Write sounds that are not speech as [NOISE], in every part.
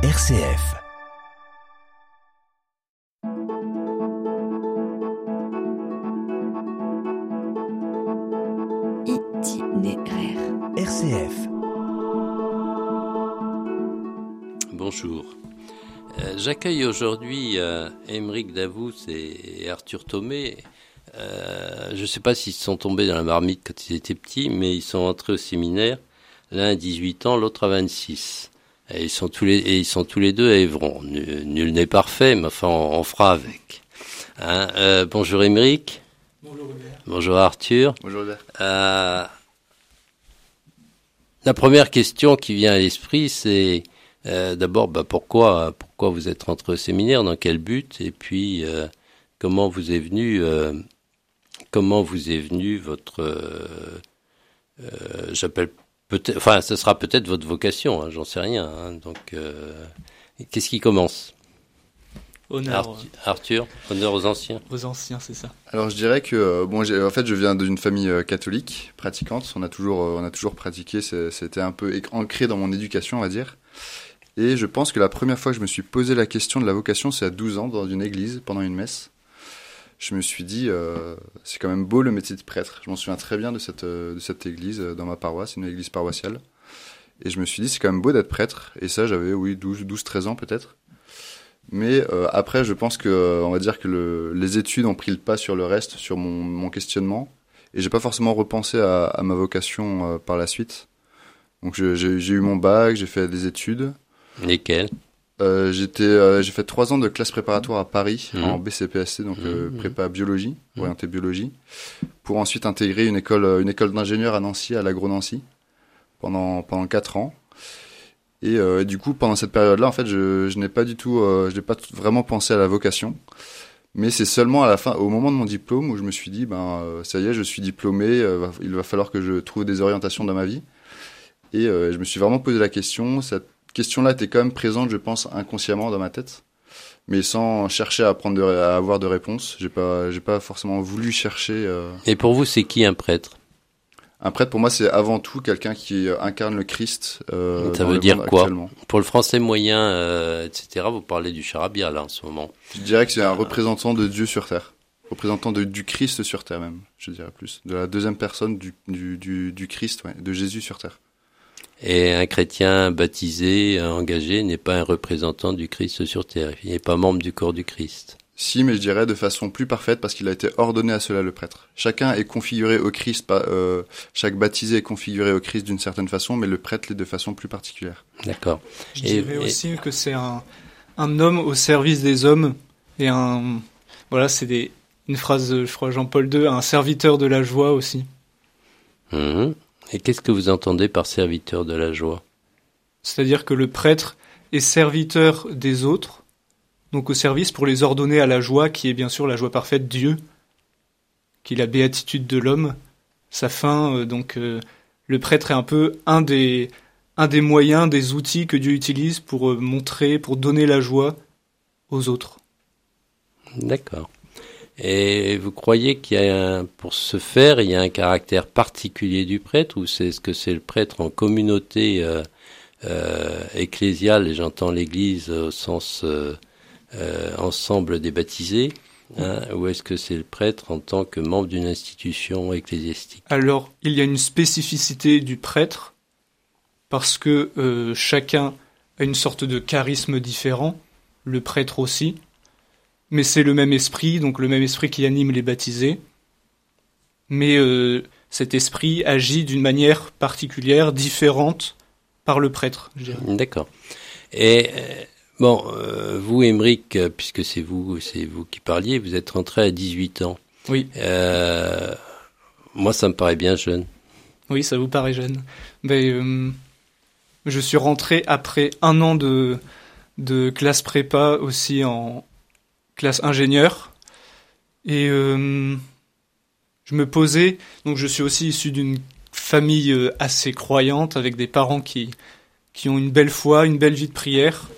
RCF. Itinéraire. RCF. Bonjour. Euh, J'accueille aujourd'hui euh, Émeric Davous et Arthur Thomé. Euh, je ne sais pas s'ils sont tombés dans la marmite quand ils étaient petits, mais ils sont entrés au séminaire. L'un à 18 ans, l'autre à 26. Et ils sont tous les, et ils sont tous les deux à Évron. Nul nul n'est parfait, mais enfin, on, on fera avec. Hein, euh, bonjour Émeric. Bonjour Hubert. Bonjour Arthur. Bonjour Hubert. Euh, la première question qui vient à l'esprit, c'est euh, d'abord bah, pourquoi pourquoi vous êtes rentré au séminaire, dans quel but, et puis euh, comment vous est venu euh, comment vous est venu votre euh, euh, j'appelle peut-être enfin ce sera peut-être votre vocation, hein, j'en sais rien. hein. donc euh, qu'est-ce qui commence? Honneur Arthur, Arthur, honneur aux anciens. aux anciens, c'est ça. Alors je dirais que euh, bon, en fait, je viens d'une famille euh, catholique pratiquante. On a toujours, on a toujours pratiqué. C'était un peu ancré dans mon éducation, on va dire. Et je pense que la première fois que je me suis posé la question de la vocation, c'est à 12 ans dans une église pendant une messe. Je me suis dit, euh, c'est quand même beau le métier de prêtre. Je m'en souviens très bien de cette, euh, de cette église euh, dans ma paroisse, une église paroissiale. Et je me suis dit, c'est quand même beau d'être prêtre. Et ça, j'avais, oui, 12, 12 13 ans peut-être. Mais euh, après, je pense que, euh, on va dire que le, les études ont pris le pas sur le reste, sur mon, mon questionnement. Et j'ai pas forcément repensé à, à ma vocation euh, par la suite. Donc j'ai eu mon bac, j'ai fait des études. Lesquels Euh, j'étais, euh, j'ai fait trois ans de classe préparatoire à Paris Mhm. en BCPSC, donc euh, Mhm. prépa biologie, Mhm. orienté biologie, pour ensuite intégrer une école, euh, une école d'ingénieur à Nancy, à l'agro-Nancy, pendant pendant quatre ans. Et euh, du coup, pendant cette période-là, en fait, je, je n'ai pas du tout, euh, je n'ai pas vraiment pensé à la vocation. Mais c'est seulement à la fin, au moment de mon diplôme, où je me suis dit, ben, euh, ça y est, je suis diplômé, euh, il va falloir que je trouve des orientations dans ma vie. Et euh, je me suis vraiment posé la question. Cette question-là était quand même présente, je pense, inconsciemment dans ma tête, mais sans chercher à prendre, de, à avoir de réponse. J'ai pas, j'ai pas forcément voulu chercher. euh. Et pour vous, c'est qui un prêtre? Un prêtre, pour moi, c'est avant tout quelqu'un qui incarne le Christ. Euh, Ça veut dire quoi? Pour le français moyen, euh, etc., vous parlez du charabia là en ce moment. Je dirais que c'est un représentant de Dieu sur terre. Représentant de, du Christ sur terre même, je dirais plus. De la deuxième personne du, du, du, du Christ, ouais, de Jésus sur terre. Et un chrétien baptisé, engagé, n'est pas un représentant du Christ sur terre. Il n'est pas membre du corps du Christ. Si, mais je dirais de façon plus parfaite parce qu'il a été ordonné à cela le prêtre. Chacun est configuré au Christ, euh, chaque baptisé est configuré au Christ d'une certaine façon, mais le prêtre l'est de façon plus particulière. D'accord. Je Et- dirais et- aussi que c'est un, un homme au service des hommes et un voilà, c'est des une phrase, de, je crois Jean-Paul II, un serviteur de la joie aussi. Mhm. Et qu'est-ce que vous entendez par serviteur de la joie? C'est-à-dire que le prêtre est serviteur des autres, donc au service pour les ordonner à la joie, qui est bien sûr la joie parfaite, Dieu, qui est la béatitude de l'homme, sa fin. euh, donc euh, le prêtre est un peu un des, un des moyens, des outils que Dieu utilise pour euh, montrer, pour donner la joie aux autres. D'accord. Et vous croyez qu'il y a un, pour ce faire, il y a un caractère particulier du prêtre ou c'est ce que c'est le prêtre en communauté euh, euh, ecclésiale, et j'entends l'Église au sens euh, ensemble des baptisés, hein, ou est-ce que c'est le prêtre en tant que membre d'une institution ecclésiastique? Alors, il y a une spécificité du prêtre, parce que chacun a une sorte de charisme différent, le prêtre aussi, mais c'est le même esprit, donc le même esprit qui anime les baptisés, mais euh, cet esprit agit d'une manière particulière, différente par le prêtre, je dirais. D'accord. Et euh, bon, euh, vous, Émeric, puisque c'est vous, c'est vous qui parliez, vous êtes rentré à 18 ans. Oui. Euh, moi, ça me paraît bien jeune. Oui, ça vous paraît jeune. Euh, je suis rentré après un an de, de classe prépa aussi en classe ingénieur. Et euh, je me posais, donc je suis aussi issu d'une famille euh, assez croyante, avec des parents qui, qui ont une belle foi, une belle vie de prière.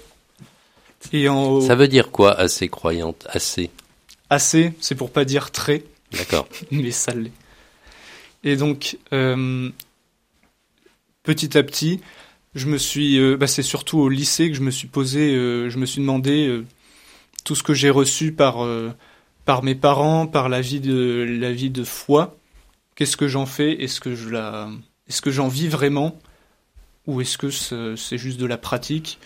Et en Ça veut dire quoi, assez croyante Assez? assez, c'est pour pas dire très. D'accord. [LAUGHS] mais ça l'est. Et donc, euh, petit à petit, je me suis, euh, bah, c'est surtout au lycée que je me suis posé, euh, je me suis demandé tout ce que j'ai reçu par euh, par mes parents, par la vie de la vie de foi. Qu'est-ce que j'en fais? Est-ce que je la, est-ce que j'en vis vraiment? Ou est-ce que c'est juste de la pratique?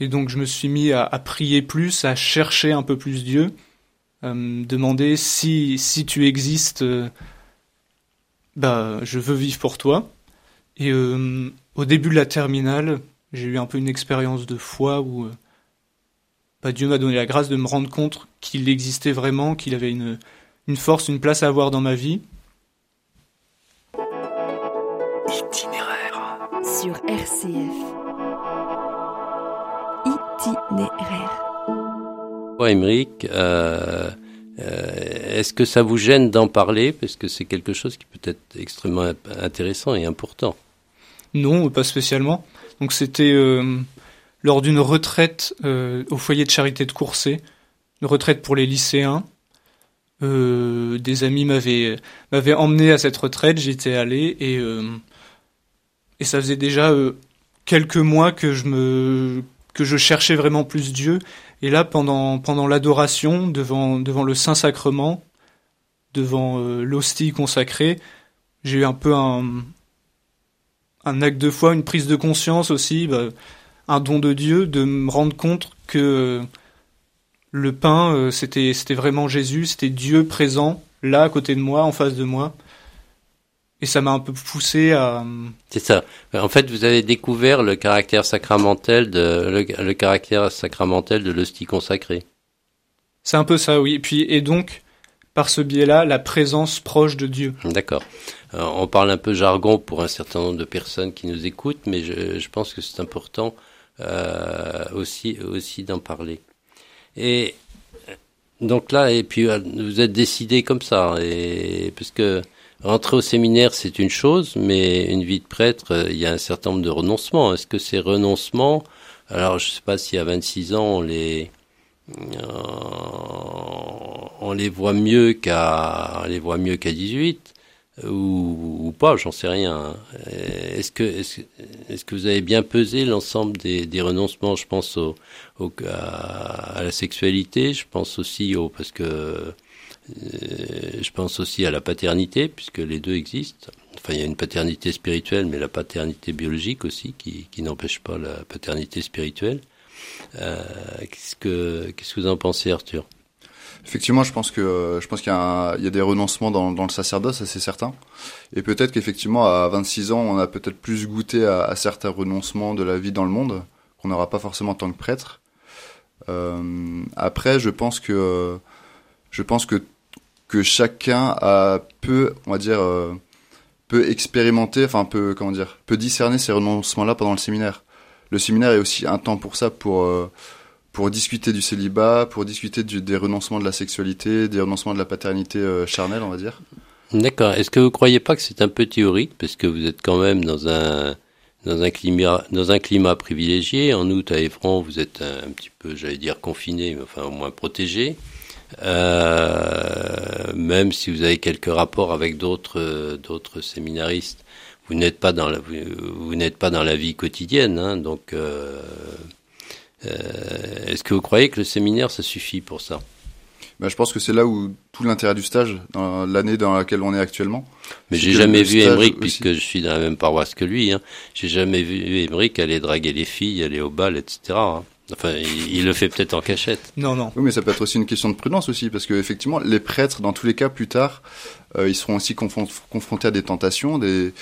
Et donc je me suis mis à, prier plus, à chercher un peu plus Dieu, à me demander si si tu existes, euh, bah je veux vivre pour toi. Et euh, au début de la terminale, j'ai eu un peu une expérience de foi où euh, bah, Dieu m'a donné la grâce de me rendre compte qu'il existait vraiment, qu'il avait une, une force, une place à avoir dans ma vie. Itinéraire. Sur RCF. Itinéraire. Toi, Émeric, euh, euh, est-ce que ça vous gêne d'en parler? Parce que c'est quelque chose qui peut être extrêmement intéressant et important. Non, pas spécialement. Donc c'était euh, lors d'une retraite euh, au foyer de charité de Courset, une retraite pour les lycéens. Euh, des amis m'avaient emmené à cette retraite, j'étais allé et euh, ça faisait déjà quelques mois que je me que je cherchais vraiment plus Dieu. Et là, pendant l'adoration devant le Saint Sacrement, devant l'hostie consacrée, j'ai eu un peu un un acte de foi, une prise de conscience aussi, bah, un don de Dieu, de me rendre compte que le pain, euh, c'était c'était vraiment Jésus, c'était Dieu présent là à côté de moi, en face de moi. Et ça m'a un peu poussé à C'est ça. En fait, vous avez découvert le caractère sacramentel de le, le caractère sacramentel de l'hostie consacrée. c'est un peu ça, oui. Et puis et donc par ce biais-là, la présence proche de Dieu. D'accord. Euh, on parle un peu jargon pour un certain nombre de personnes qui nous écoutent, mais je, je pense que c'est important aussi aussi d'en parler. Et euh, donc là, et puis euh, vous êtes décidé comme ça, et parce que rentrer au séminaire c'est une chose, mais une vie de prêtre, euh, il y a un certain nombre de renoncements. Est-ce que ces renoncements, alors je sais pas si à 26 ans on les euh, on les voit mieux qu'à les voit mieux qu'à 18 euh, ou, ou pas, j'en sais rien. hein. Euh, Est-ce que est-ce, est-ce que vous avez bien pesé l'ensemble des, des renoncements Je pense au, au à, à la sexualité, je pense aussi au parce que euh, je pense aussi à la paternité puisque les deux existent. Enfin, il y a une paternité spirituelle, mais la paternité biologique aussi qui, qui n'empêche pas la paternité spirituelle. Euh, qu'est-ce que qu'est-ce que vous en pensez, Arthur? Effectivement, je pense que je pense qu'il y, y a des renoncements dans, le sacerdoce, c'est certain. Et peut-être qu'effectivement, à 26 ans, on a peut-être plus goûté à, à certains renoncements de la vie dans le monde qu'on n'aura pas forcément en tant que prêtre. Euh, après, je pense que je pense que que chacun a peut, on va dire, euh, peut expérimenter, enfin peut comment dire, peut discerner ces renoncements-là pendant le séminaire. Le séminaire est aussi un temps pour ça, pour euh, pour discuter du célibat, pour discuter du- des renoncements de la sexualité, des renoncements de la paternité euh, charnelle, on va dire. D'accord. Est-ce que vous croyez pas que c'est un peu théorique? Parce que vous êtes quand même dans un dans un climat dans un climat privilégié. En août à Évron, vous êtes un, petit peu, j'allais dire confiné, mais enfin au moins protégé. Euh, même si vous avez quelques rapports avec d'autres euh, d'autres séminaristes, vous n'êtes pas dans la vous, vous n'êtes pas dans la vie quotidienne. Hein, donc, euh, est-ce que vous croyez que le séminaire ça suffit pour ça? Ben, je pense que c'est là où tout l'intérêt du stage, dans l'année dans laquelle on est actuellement. Mais j'ai jamais vu aussi- puisque je suis dans la même paroisse que lui. Hein. J'ai jamais vu Émeric aller draguer les filles, aller au bal, etc. hein. Enfin, il, il le fait peut-être en cachette. Non, non. Oui, mais ça peut être aussi une question de prudence aussi, parce que effectivement, les prêtres, dans tous les cas, plus tard, euh, ils seront aussi confron- confrontés à des tentations. Des...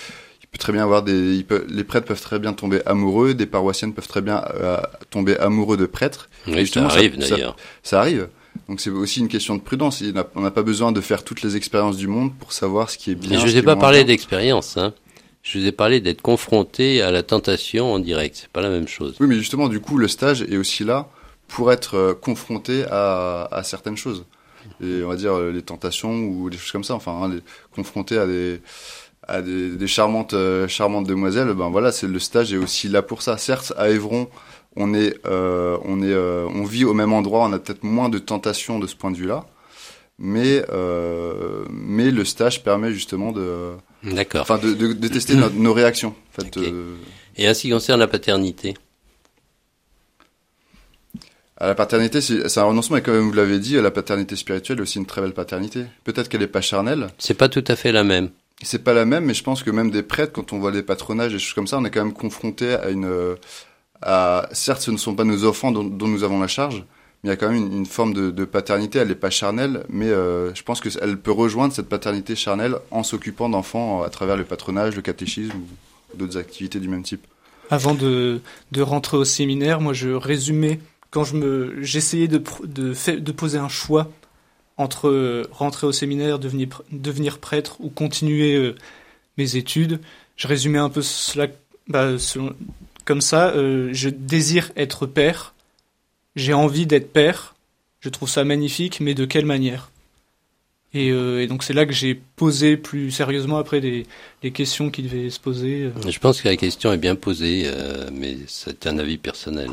Peut très bien avoir des, peut- les prêtres peuvent très bien tomber amoureux, des paroissiennes peuvent très bien euh, tomber amoureux de prêtres. Oui, ça arrive d'ailleurs. Ça arrive. Donc c'est aussi une question de prudence. On n'a pas besoin de faire toutes les expériences du monde pour savoir ce qui est bien. Mais je ce vous ai pas parlé d'expérience. Hein. Je vous ai parlé d'être confronté à la tentation en direct. C'est pas la même chose. Oui, mais justement, du coup, le stage est aussi là pour être euh, confronté à, à certaines choses. Et on va dire euh, les tentations ou des choses comme ça. Enfin, hein, les, confronté à des à des, des charmantes euh, charmantes demoiselles. Ben voilà, c'est le stage est aussi là pour ça. Certes, à Évron, on est euh, on est euh, on vit au même endroit. On a peut-être moins de tentations de ce point de vue-là. Mais mais le stage permet justement de D'accord. enfin de, de, de tester nos, nos réactions. En fait, Et ainsi concerne la paternité? À la paternité, c'est un renoncement, et comme vous l'avez dit, la paternité spirituelle est aussi une très belle paternité. Peut-être qu'elle n'est pas charnelle. C'est pas tout à fait la même. C'est pas la même, mais je pense que même des prêtres, quand on voit des patronages et choses comme ça, on est quand même confronté à une. À, certes, ce ne sont pas nos enfants dont, nous avons la charge, mais il y a quand même une, forme de, paternité. Elle n'est pas charnelle, mais euh, je pense qu'elle peut rejoindre cette paternité charnelle en s'occupant d'enfants à travers le patronage, le catéchisme ou d'autres activités du même type. Avant de, rentrer au séminaire, moi je résumais quand je me j'essayais de poser un choix entre rentrer au séminaire, devenir, prêtre ou continuer euh, mes études, je résumais un peu cela bah, comme ça. Euh, je désire être père, j'ai envie d'être père, je trouve ça magnifique, mais de quelle manière? Et, euh, et, donc c'est là que j'ai posé plus sérieusement après les, questions qui devaient se poser. Je pense que la question est bien posée, mais c'est un avis personnel.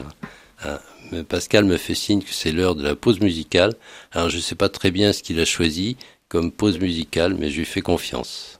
Hein. Pascal me fait signe que c'est l'heure de la pause musicale. Alors je ne sais pas très bien ce qu'il a choisi comme pause musicale, mais je lui fais confiance.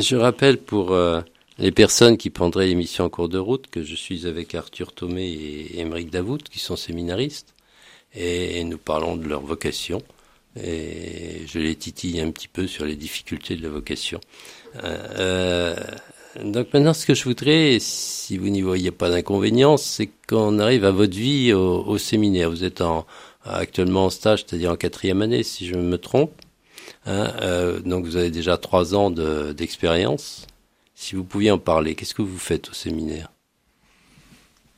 Je rappelle pour euh, les personnes qui prendraient l'émission en cours de route que je suis avec Arthur Thomé et Émeric Davout, qui sont séminaristes, et, nous parlons de leur vocation. Et je les titille un petit peu sur les difficultés de la vocation. Euh, euh donc maintenant, ce que je voudrais, si vous n'y voyez pas d'inconvénient, c'est qu'on arrive à votre vie au, au séminaire. Vous êtes en, actuellement en stage, c'est-à-dire en quatrième année, si je me trompe. Hein, euh, donc vous avez déjà trois ans d'expérience. si vous pouviez en parler, qu'est-ce que vous faites au séminaire?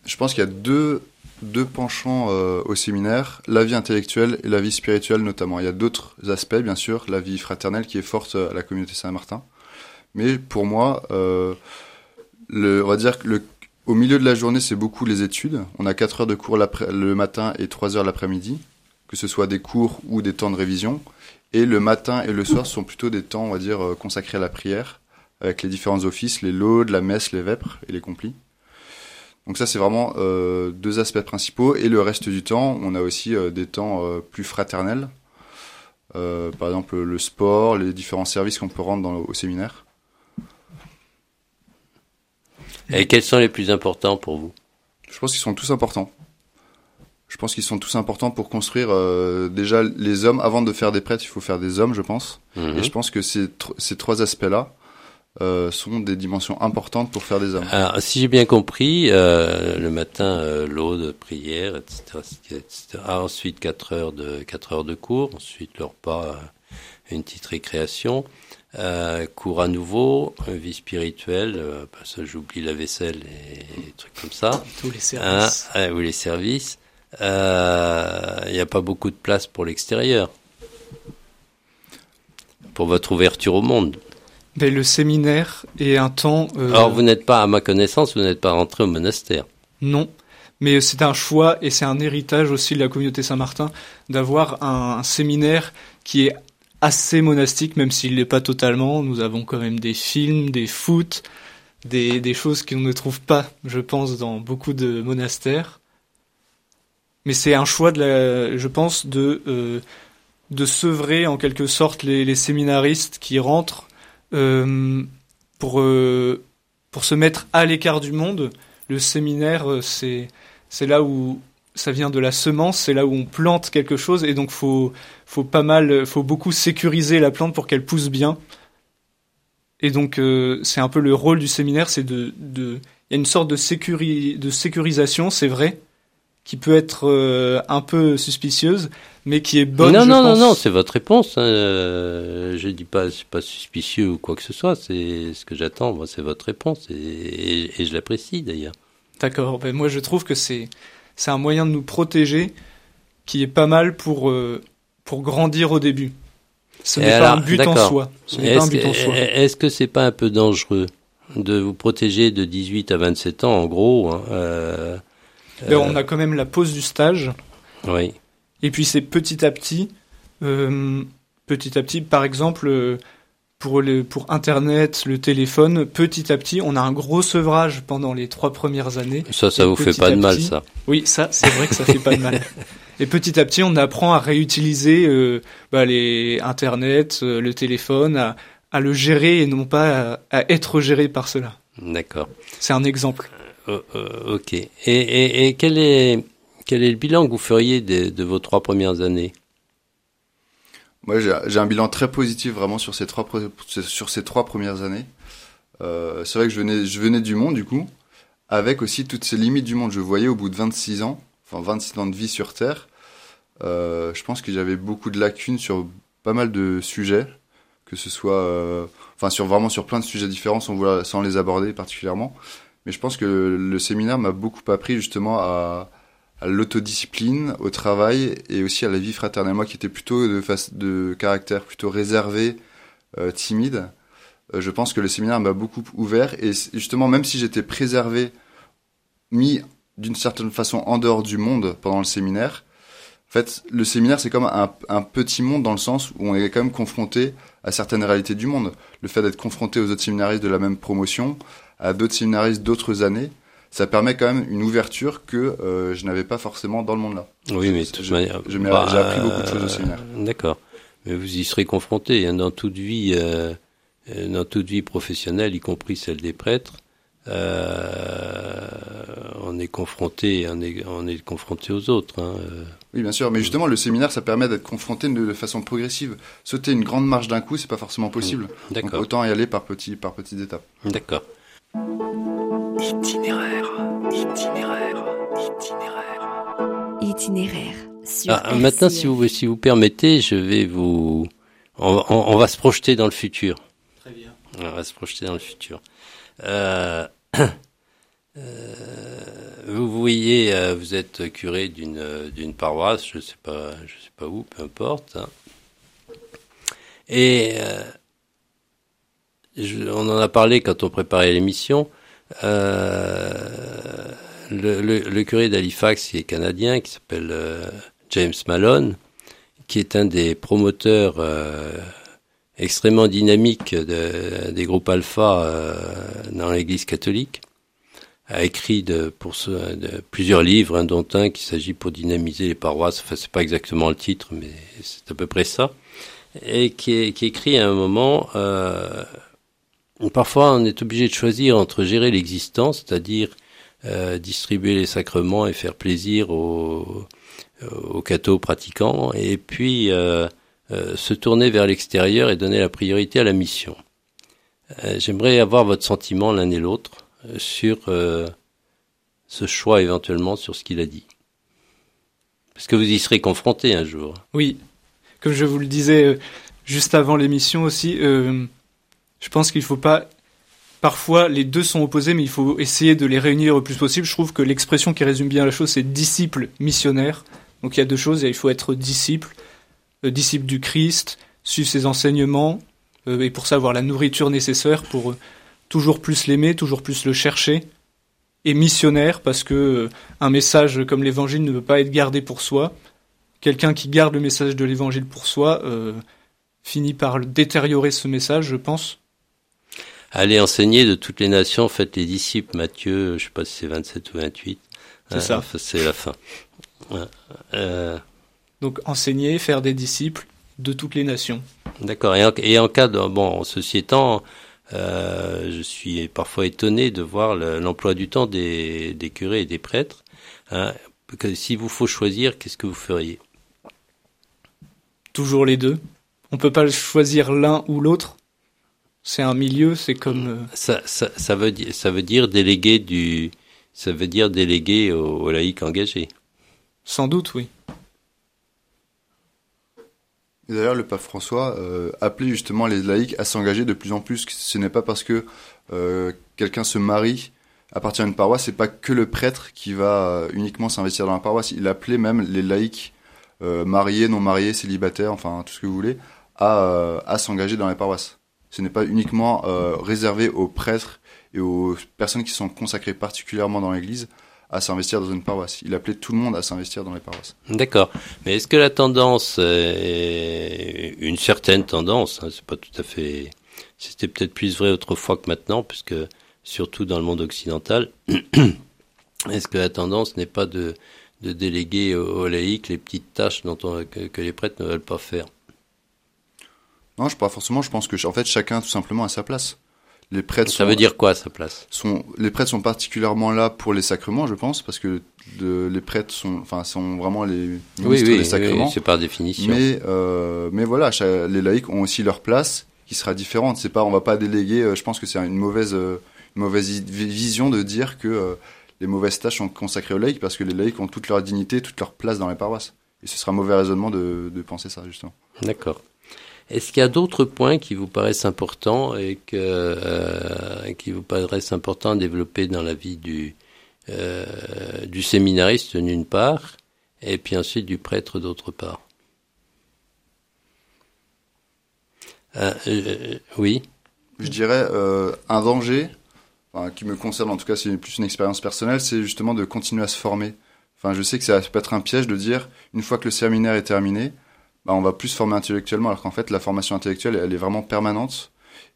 Je pense qu'il y a deux, deux penchants euh, au séminaire, la vie intellectuelle et la vie spirituelle notamment. Il y a d'autres aspects, bien sûr, la vie fraternelle qui est forte à la communauté Saint-Martin. Mais pour moi, euh, on va dire que le, au milieu de la journée, c'est beaucoup les études. On a 4 heures de cours le matin et 3 heures l'après-midi, que ce soit des cours ou des temps de révision. Et le matin et le soir sont plutôt des temps, on va dire, euh, consacrés à la prière, avec les différents offices, les laudes, la messe, les vêpres et les complis. Donc ça, c'est vraiment euh, deux aspects principaux. Et le reste du temps, on a aussi euh, des temps euh, plus fraternels. par exemple, le sport, les différents services qu'on peut rendre dans, au séminaire. Et quels sont les plus importants pour vous? Je pense qu'ils sont tous importants. Je pense qu'ils sont tous importants pour construire euh, déjà les hommes. Avant de faire des prêtres, il faut faire des hommes, je pense. Mhm. Et je pense que ces, tr- ces trois aspects-là euh, sont des dimensions importantes pour faire des hommes. Alors, si j'ai bien compris, euh, le matin, euh, l'aude, prière, etc., etc. Ensuite, 4 heures de quatre heures de cours. Ensuite, le repas, euh, une petite récréation. Euh, cours à nouveau, vie spirituelle. Euh, parce que j'oublie la vaisselle et, des trucs comme ça. Tous les Hein, services. euh, ou les services. Euh, Il n'y a pas beaucoup de place pour l'extérieur. Pour votre ouverture au monde. Ben, le séminaire est un temps. euh, Alors, vous n'êtes pas, à ma connaissance, vous n'êtes pas rentré au monastère. Non. Mais c'est un choix et c'est un héritage aussi de la communauté Saint-Martin d'avoir un, un séminaire qui est assez monastique, même s'il l'est pas totalement. Nous avons quand même des films, des foot, des, des choses qu'on ne trouve pas, je pense, dans beaucoup de monastères. Mais c'est un choix de la, je pense, de, euh, de sevrer en quelque sorte les, séminaristes qui rentrent euh, pour, euh, pour se mettre à l'écart du monde. Le séminaire, c'est c'est là où ça vient de la semence, c'est là où on plante quelque chose et donc faut faut pas mal, faut beaucoup sécuriser la plante pour qu'elle pousse bien. Et donc c'est un peu le rôle du séminaire, c'est de de il y a une sorte de sécuri, de sécurisation, c'est vrai, qui peut être euh, un peu suspicieuse, mais qui est bonne. non, je non, non, pense. non, c'est votre réponse. Hein. Euh, je dis pas, c'est pas suspicieux ou quoi que ce soit. C'est ce que j'attends. Moi, c'est votre réponse et, et, et je l'apprécie d'ailleurs. D'accord. Ben moi, je trouve que c'est c'est un moyen de nous protéger qui est pas mal pour euh, pour grandir au début. Ce n'est pas un but en soi. Ce n'est pas un Est-ce but en que, soi. est-ce que c'est pas un peu dangereux de vous protéger de 18 à 27 ans, en gros hein, euh, Ben, on a quand même la pause du stage, Oui. et puis c'est petit à petit, euh, petit à petit. Par exemple, euh, pour le pour Internet, le téléphone, petit à petit, on a un gros sevrage pendant les trois premières années. Ça, ça Et vous fait pas de mal, ça. Oui, ça, c'est vrai que ça fait pas de mal. [LAUGHS] Et petit à petit, on apprend à réutiliser euh, bah, les Internet, euh, le téléphone, à, à le gérer et non pas à, à être géré par cela. D'accord. C'est un exemple. Euh, ok. Et, quel est quel est le bilan que vous feriez de, vos trois premières années? Moi, j'ai un bilan très positif vraiment sur ces trois, sur ces trois premières années. Euh, c'est vrai que je venais, je venais du monde, du coup, avec aussi toutes ces limites du monde. Je voyais au bout de 26 ans, enfin 26 ans de vie sur Terre, euh, je pense que j'avais beaucoup de lacunes sur pas mal de sujets, que ce soit, enfin sur vraiment sur plein de sujets différents, sans les aborder particulièrement. Mais je pense que le, séminaire m'a beaucoup appris justement à, l'autodiscipline, au travail et aussi à la vie fraternelle. Moi qui étais plutôt de, caractère plutôt réservé, euh, timide, euh, je pense que le séminaire m'a beaucoup ouvert et justement même si j'étais préservé, mis d'une certaine façon en dehors du monde pendant le séminaire, en fait le séminaire c'est comme un, un petit monde dans le sens où on est quand même confronté à certaines réalités du monde. Le fait d'être confronté aux autres séminaristes de la même promotion, à d'autres séminaristes d'autres années, ça permet quand même une ouverture que euh, je n'avais pas forcément dans le monde là. Oui, mais de toute manière, j'ai appris beaucoup de choses au séminaire. D'accord. Mais vous y serez confronté hein, dans toute vie, euh, euh, dans toute vie professionnelle, y compris celle des prêtres. Euh, on est confronté, on est, on est confronté aux autres. Hein, euh. Oui, bien sûr, mais justement, le séminaire, ça permet d'être confronté de, de façon progressive. Sauter une grande marche d'un coup, c'est pas forcément possible. D'accord. autant y aller par petits, par petites étapes. D'accord. Itinéraire, itinéraire, itinéraire. Itinéraire sur Ah, maintenant, si vous, si vous permettez, je vais vous, on, on- on va se projeter dans le futur. Très bien. On va se projeter dans le futur. Euh, [CLEARS THROAT] euh, vous voyez, euh, vous êtes curé d'une d'une paroisse, je sais pas, je sais pas où, peu importe. hein. Et euh, on en a parlé quand on préparait l'émission. Euh, le, curé d'Halifax, qui est canadien, qui s'appelle euh, James Malone, qui est un des promoteurs euh, extrêmement dynamiques de- des groupes alpha euh, dans l'Église catholique, a écrit pour ce, de, plusieurs livres, hein, dont un qui s'agit pour dynamiser les paroisses. Enfin, c'est pas exactement le titre, mais c'est à peu près ça. Et qui, qui écrit à un moment euh, parfois on est obligé de choisir entre gérer l'existence, c'est-à-dire euh, distribuer les sacrements et faire plaisir aux, aux cathos pratiquants, et puis euh, euh, se tourner vers l'extérieur et donner la priorité à la mission. Euh, j'aimerais avoir votre sentiment l'un et l'autre sur ce choix éventuellement sur ce qu'il a dit. Parce que vous y serez confronté un jour. Oui, comme je vous le disais juste avant l'émission aussi, je pense qu'il ne faut pas Parfois, les deux sont opposés, mais il faut essayer de les réunir le plus possible. Je trouve que l'expression qui résume bien la chose, c'est disciple missionnaire. Donc il y a deux choses, il faut être disciple, euh, disciple du Christ, suivre ses enseignements, euh, et pour ça avoir la nourriture nécessaire pour euh, toujours plus l'aimer, toujours plus le chercher, et missionnaire parce que un message comme l'évangile ne peut pas être gardé pour soi. Quelqu'un qui garde le message de l'évangile pour soi finit par détériorer ce message, je pense. Allez enseigner de toutes les nations, faites les disciples, Matthieu, je sais pas si c'est 27 ou 28. C'est ça. C'est la fin. Euh... Donc enseigner, faire des disciples de toutes les nations. D'accord. Et, et, en cas de bon, ceci étant, euh, je suis parfois étonné de voir l'emploi du temps des, des, curés et des prêtres. Hein, que si vous faut choisir, qu'est-ce que vous feriez? Toujours les deux. On peut pas choisir l'un ou l'autre. C'est un milieu, c'est comme. Euh, ça, ça, ça, veut dire, ça veut dire déléguer du, ça veut dire déléguer aux, aux laïcs engagés. Sans doute, oui. D'ailleurs, le pape François euh, appelait justement les laïcs à s'engager de plus en plus. Ce n'est pas parce que euh, quelqu'un se marie à partir d'une paroisse, c'est pas que le prêtre qui va uniquement s'investir dans la paroisse. Il appelait même les laïcs euh, mariés, non mariés, célibataires, enfin tout ce que vous voulez, à, euh, à s'engager dans les paroisses. Ce n'est pas uniquement euh, réservé aux prêtres et aux personnes qui sont consacrées particulièrement dans l'Église, à s'investir dans une paroisse. Il appelait tout le monde à s'investir dans les paroisses. D'accord. Mais est-ce que la tendance une certaine tendance hein, C'est pas tout à fait. C'était peut-être plus vrai autrefois que maintenant, puisque surtout dans le monde occidental, [CLEARS THROAT] est-ce que la tendance n'est pas de, déléguer aux, laïcs les petites tâches que, les prêtres ne veulent pas faire? Non, je pas forcément. Je pense que en fait chacun tout simplement a sa place. Les prêtres ça sont, veut dire quoi à sa place? sont, Les prêtres sont particulièrement là pour les sacrements, je pense, parce que le, les prêtres sont, enfin, sont vraiment les ministres oui, oui, des sacrements. Oui, c'est par définition. Mais, euh, mais voilà, les laïcs ont aussi leur place, qui sera différente. C'est pas, on va pas déléguer. Euh, je pense que c'est une mauvaise, euh, une mauvaise vision de dire que euh, les mauvaises tâches sont consacrées aux laïcs, parce que les laïcs ont toute leur dignité, toute leur place dans les paroisses. Et ce sera un mauvais raisonnement de, de penser ça, justement. D'accord. Est-ce qu'il y a d'autres points qui vous paraissent importants et euh, qui vous paraissent importants à développer dans la vie du, euh, du séminariste d'une part, et puis ensuite du prêtre d'autre part? Euh, Oui. Je dirais un danger, qui me concerne en tout cas, c'est plus une expérience personnelle, c'est justement de continuer à se former. Enfin, je sais que ça peut être un piège de dire une fois que le séminaire est terminé, bah, on va plus se former intellectuellement, alors qu'en fait, la formation intellectuelle, elle est vraiment permanente.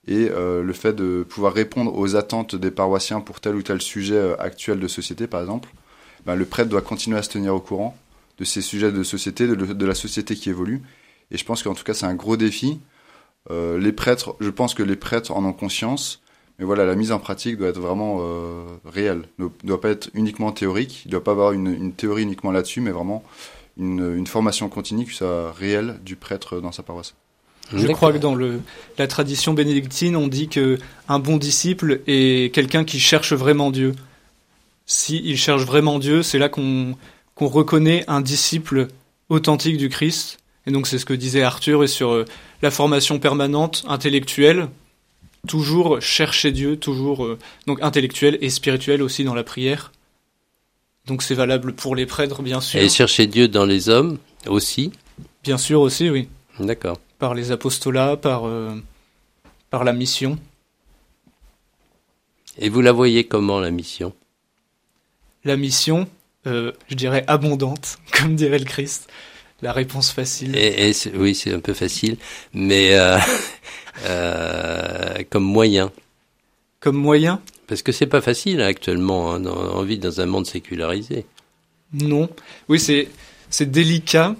Et euh, le fait de pouvoir répondre aux attentes des paroissiens pour tel ou tel sujet euh, actuel de société, par exemple, bah, le prêtre doit continuer à se tenir au courant de ces sujets de société, de, la société qui évolue. Et je pense qu'en tout cas, c'est un gros défi. Euh, les prêtres, je pense que les prêtres en ont conscience, mais voilà, la mise en pratique doit être vraiment euh, réelle. Ne doit pas être uniquement théorique. Il ne doit pas avoir une, une théorie uniquement là-dessus, mais vraiment une, une, formation continue qui soit réelle du prêtre dans sa paroisse. Je crois que dans le, la tradition bénédictine, on dit que un bon disciple est quelqu'un qui cherche vraiment Dieu. S'il il cherche vraiment Dieu, c'est là qu'on qu'on reconnaît un disciple authentique du Christ. Et donc c'est ce que disait Arthur et sur euh, la formation permanente intellectuelle, toujours chercher Dieu, toujours euh, donc intellectuel et spirituel aussi dans la prière. Donc c'est valable pour les prêtres, bien sûr. Et chercher Dieu dans les hommes aussi Bien sûr aussi, oui. D'accord. Par les apostolats, par, euh, par la mission. Et vous la voyez comment, la mission? La mission, euh, je dirais abondante, [LAUGHS] comme dirait le Christ. La réponse facile. Et, et oui, c'est un peu facile, mais euh, [LAUGHS] euh, comme moyen. Comme moyen parce que c'est pas facile hein, actuellement, hein, on vit dans un monde sécularisé. Non, oui c'est c'est délicat,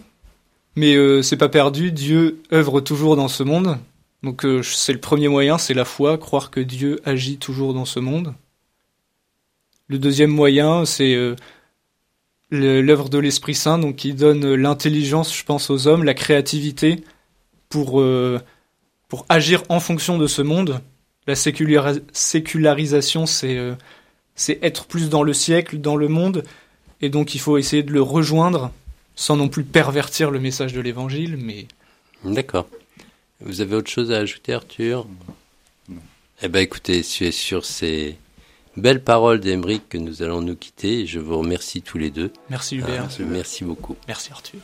mais euh, c'est pas perdu. Dieu œuvre toujours dans ce monde Donc euh, c'est le premier moyen, c'est la foi, croire que Dieu agit toujours dans ce monde. Le deuxième moyen, c'est euh, l'œuvre de l'Esprit Saint, donc qui donne l'intelligence, je pense, aux hommes, la créativité pour, pour agir en fonction de ce monde. La sécularisation, c'est c'est être plus dans le siècle, dans le monde, et donc il faut essayer de le rejoindre sans non plus pervertir le message de l'Évangile, mais... D'accord. Vous avez autre chose à ajouter, Arthur? Non. Eh bien, écoutez, c'est sur ces belles paroles d'Emeric que nous allons nous quitter. Je vous remercie tous les deux. Merci Hubert. merci, merci beaucoup. Merci Arthur.